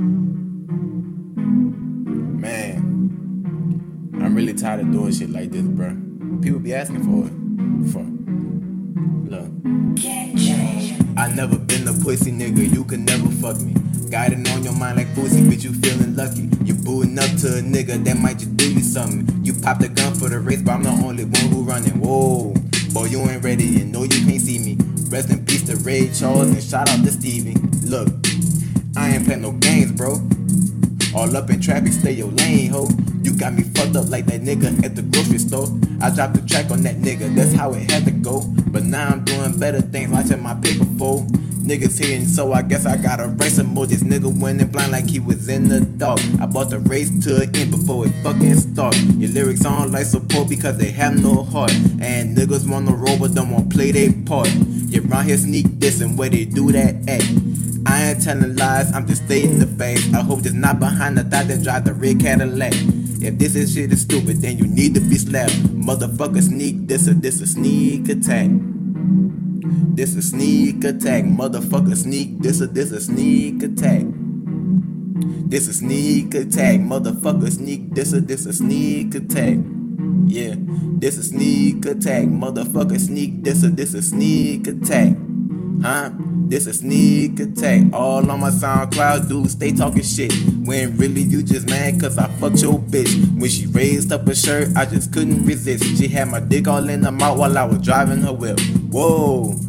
Mm-hmm. Man, I'm really tired of doing shit like this, bro. People be asking for it. For look. I never been a pussy nigga, you can never fuck me. Got it on your mind like pussy, bitch, you feeling lucky. You booting up to a nigga that might just do you something. You pop the gun for the race, but I'm the only one who running. Whoa, boy, you ain't ready and know you can't see me. Rest in peace to Ray Charles and shout out to Stevie. Look, I ain't playing no games, bro. All up in traffic, stay your lane, ho. You got me fucked up like that nigga at the grocery store. I dropped the track on that nigga, that's how it had to go. But now I'm doing better things, watching my paper fold. Niggas hitting, so I guess I gotta race some more. This nigga went in blind like he was in the dark. I bought the race to the end before it fucking start. Your lyrics on like support because they have no heart. And niggas wanna roll but don't wanna play their part. You round here sneak this and where they do that at. I ain't telling lies, I'm just stating the facts. I hope it's not behind the thought that drive the red Cadillac. If this is shit is stupid, then you need to be slapped. Motherfucker sneak this a this a sneak attack. This a sneak attack. Motherfucker sneak this a this a sneak attack. This a sneak attack. Motherfucker sneak this a this a sneak attack. Yeah, this a sneak attack. Motherfucker sneak this a this a sneak attack. Huh? This a sneak attack. All on my SoundCloud, dudes stay talking shit. When really you just mad cause I fucked your bitch. When she raised up her shirt, I just couldn't resist. She had my dick all in her mouth while I was driving her whip. Whoa.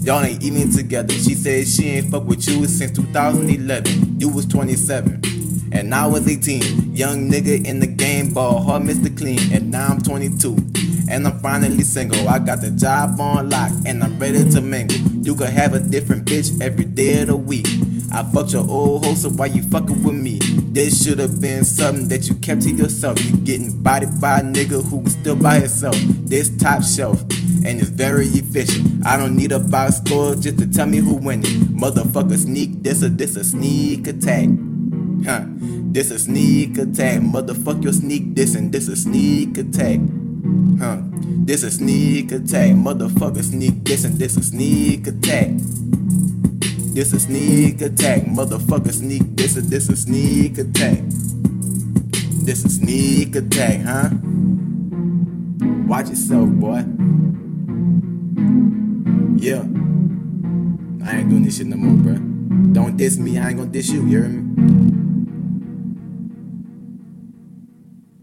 Y'all ain't even together. She said she ain't fuck with you since 2011. You was 27. And I was 18. Young nigga in the game ball, hard Mr. Clean. And now I'm 22. And I'm finally single. I got the job on lock and I'm ready to mingle. You could have a different bitch every day of the week. I fucked your old hoe, so why you fucking with me? This should have been something that you kept to yourself. You getting bodied by a nigga who was still by himself. This top shelf, and it's very efficient. I don't need a box score just to tell me who winning. Motherfucker sneak, this a this a sneak attack. Huh. This a sneak attack. Motherfucker your sneak and this a sneak attack. Huh. This a sneak attack. Motherfucker sneak and this a sneak attack. This a sneak attack. Motherfucker sneak and this a sneak attack. This a sneak attack, huh? Watch yourself, boy. Yeah. I ain't doing this shit no more, bruh. Don't diss me, I ain't gonna diss you, you hear me?